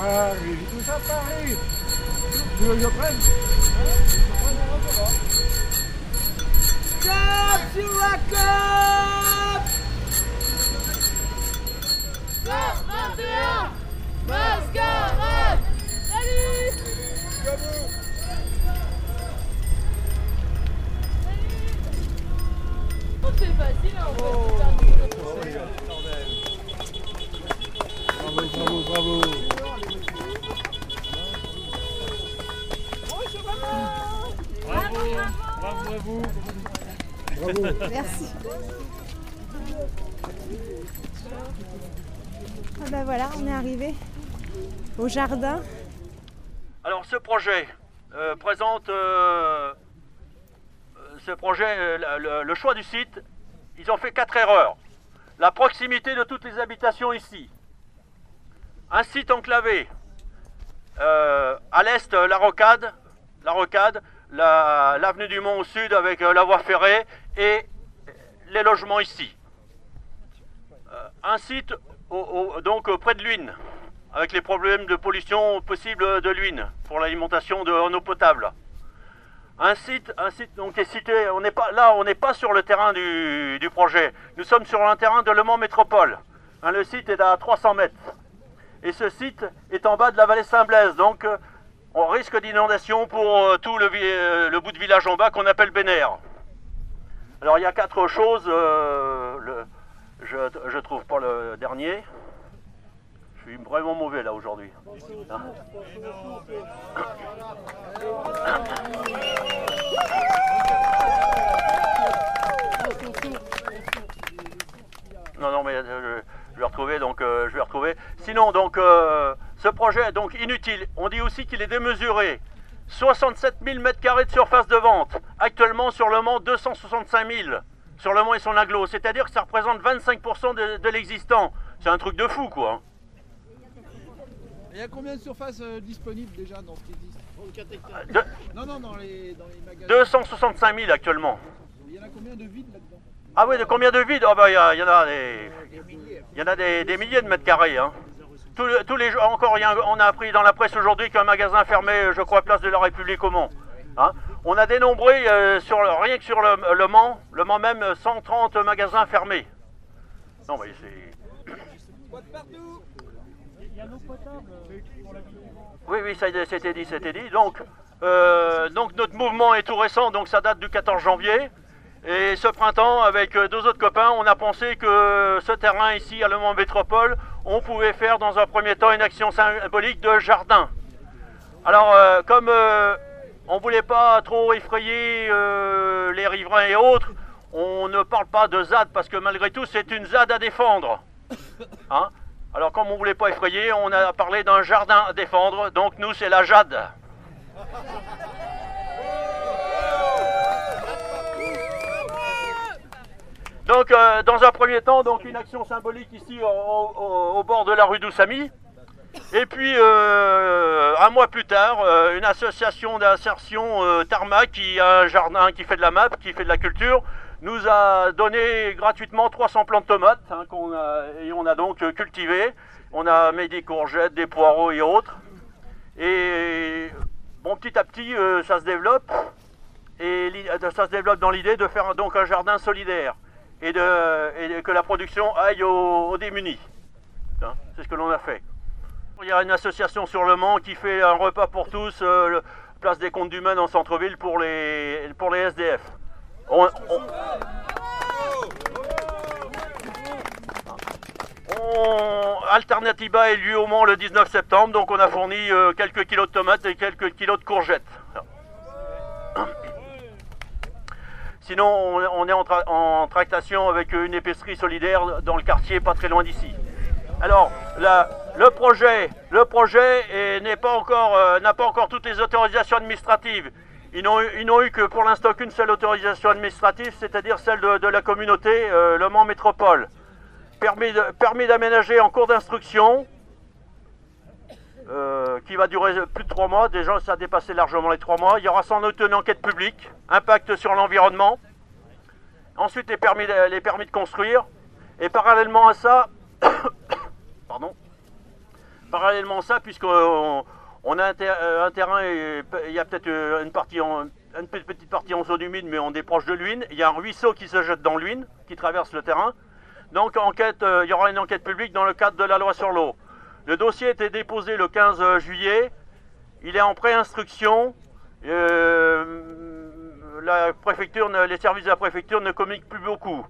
Paris, tout ça Paris. Tu veux que je prenne Cap sur la cap Cap vous. Bravo. Merci. Ah bah voilà, on est arrivé au jardin. Alors ce projet euh, présente euh, euh, ce projet, euh, le, le choix du site, ils ont fait quatre erreurs. La proximité de toutes les habitations ici. Un site enclavé. Euh, à l'est, la rocade, la rocade, la- l'avenue du Mont au sud avec euh, la voie ferrée et les logements ici. Euh, un site donc euh, près de l'Uine, avec les problèmes de pollution possibles de l'Uine pour l'alimentation en eau potable. Un site, un site donc est situé, on n'est pas là, on n'est pas sur le terrain du, du projet. Nous sommes sur un terrain de Le Mans Métropole. Hein, le site est à 300 mètres. Et ce site est en bas de la vallée Saint-Blaise, donc euh, on risque d'inondation pour euh, tout euh, le bout de village en bas qu'on appelle Bénère. Alors il y a quatre choses. euh, je je trouve pas le dernier. Je suis vraiment mauvais là aujourd'hui. Non, non, mais je vais retrouver, donc je vais retrouver. Sinon, donc, ce projet est donc inutile. On dit aussi qu'il est démesuré. 67 000 m2 de surface de vente. Actuellement, sur le Mans, 265 000. Sur le Mans et son aglo. C'est-à-dire que ça représente 25% de, de l'existant. C'est un truc de fou, quoi. Il y a combien de surfaces euh, disponibles déjà dans ce qui existe De- Non, non, dans les, dans les magasins. 265 000 actuellement. Il y en a combien de vides là-dedans? Ah oui, de combien de vides? Ah bah, il y, a- il y en a des, il y en a des, des milliers de mètres carrés. Hein. Tous, les- encore, un- on a appris dans la presse aujourd'hui qu'un magasin fermé, je crois, place de la République au Mans. Hein. On a dénombré, euh, sur rien que sur le, Mans, le Mans même, 130 magasins fermés. Non, mais c'est... Oui, oui, c'était dit, c'était dit. Donc, euh, donc notre mouvement est tout récent, donc ça date du 14 janvier. Et ce printemps, avec euh, deux autres copains, on a pensé que ce terrain ici, à Le Mans Métropole, on pouvait faire dans un premier temps une action symbolique de jardin. Alors, euh, comme euh, on ne voulait pas trop effrayer les riverains et autres, on ne parle pas de ZAD parce que malgré tout, c'est une ZAD à défendre. Hein? Alors, comme on ne voulait pas effrayer, on a parlé d'un jardin à défendre. Donc, nous, c'est la JAD. Donc, euh, dans un premier temps, donc une action symbolique ici au, bord de la rue d'Oussami. Et puis, euh, un mois plus tard, euh, une association d'insertion Tarmac, qui a un jardin, qui fait de la MAP, qui fait de la culture, nous a donné gratuitement 300 plants de tomates hein, qu'on a, et on a donc cultivé. On a mis des courgettes, des poireaux et autres. Et bon, petit à petit, ça se développe. Et ça se développe dans l'idée de faire donc un jardin solidaire et, de, et que la production aille aux, démunis. Hein, C'est ce que l'on a fait. Il y a une association sur Le Mans qui fait un repas pour tous, euh, place des comptes d'humains en centre-ville pour les, pour les SDF. On- Alternativa est lieu au Mans le 19 septembre, donc on a fourni euh, quelques kilos de tomates et quelques kilos de courgettes. Sinon, on, est en, tra- en tractation avec une épicerie solidaire dans le quartier, pas très loin d'ici. Alors, le projet, le projet euh, n'a pas encore toutes les autorisations administratives. Ils n'ont eu- que pour l'instant qu'une seule autorisation administrative, c'est-à-dire celle de, la communauté euh, Le Mans Métropole. Permis d'aménager en cours d'instruction, euh, qui va durer plus de trois mois. Déjà, ça a dépassé largement les trois mois. Il y aura sans doute une enquête publique, impact sur l'environnement. Ensuite, les permis, de, construire. Et parallèlement à ça, pardon, parallèlement à ça, puisqu'on on a un, euh, terrain, il y a peut-être euh, une, partie petite partie en zone humide, mais on est proche de l'Uine. Il y a un ruisseau qui se jette dans l'Uine, qui traverse le terrain. Donc enquête, euh, il y aura une enquête publique dans le cadre de la loi sur l'eau. Le dossier a été déposé le 15 juillet. Il est en préinstruction. Euh, les services de la préfecture ne communiquent plus beaucoup.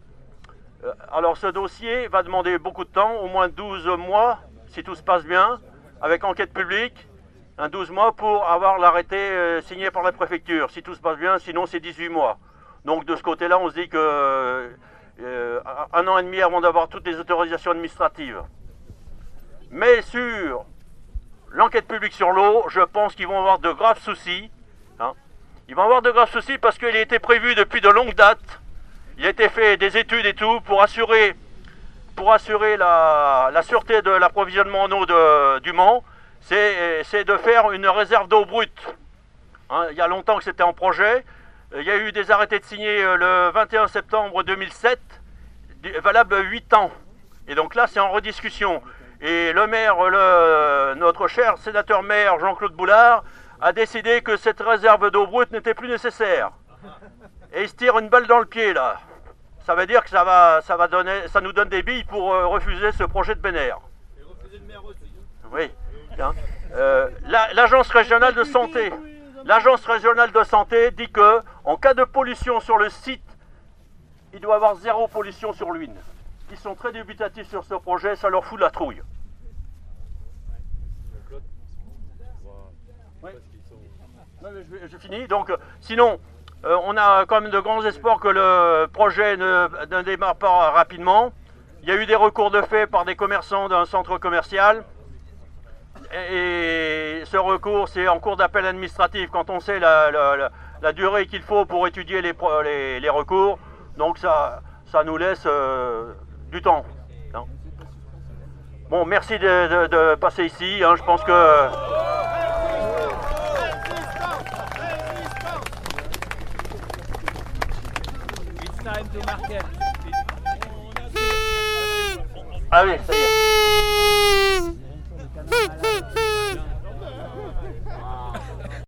Euh, Alors ce dossier va demander beaucoup de temps, au moins 12 mois, si tout se passe bien, avec enquête publique, un 12 mois pour avoir l'arrêté euh, signé par la préfecture, si tout se passe bien, sinon c'est 18 mois. Donc de ce côté-là, on se dit que un an et demi avant d'avoir toutes les autorisations administratives. Mais sur l'enquête publique sur l'eau, je pense qu'ils vont avoir de graves soucis. hein. Ils vont avoir de graves soucis parce qu'il a été prévu depuis de longues dates. Il a été fait des études et tout pour assurer, pour assurer la, la sûreté de l'approvisionnement en eau du Mans. C'est de faire une réserve d'eau brute. Hein, il y a longtemps que c'était en projet. Il y a eu des arrêtés de signer euh, le 21 septembre 2007, du- valable 8 ans. Et donc là, c'est en rediscussion. Et le maire, le- notre cher sénateur maire Jean-Claude Boulard, a décidé que cette réserve d'eau brute n'était plus nécessaire. Et il se tire une balle dans le pied là. Ça veut dire que ça va, donner, ça nous donne des billes pour euh, refuser ce projet de Bénère. Oui. Hein. Euh, la- L'agence régionale de santé, l'agence régionale de santé dit que en cas de pollution sur le site, il doit y avoir zéro pollution sur l'huile. Sont très dubitatifs sur ce projet, ça leur fout la trouille. Je, finis. Donc, euh, sinon, euh, on a quand même de grands espoirs que le projet ne, démarre pas rapidement. Il y a eu des recours de fait par des commerçants d'un centre commercial. Et ce recours, c'est en cours d'appel administratif quand on sait la, durée qu'il faut pour étudier les recours. Donc ça, ça nous laisse euh, du temps. hein. Bon, merci de, de- de passer ici. hein. Je pense que... Market. Ah ça y est.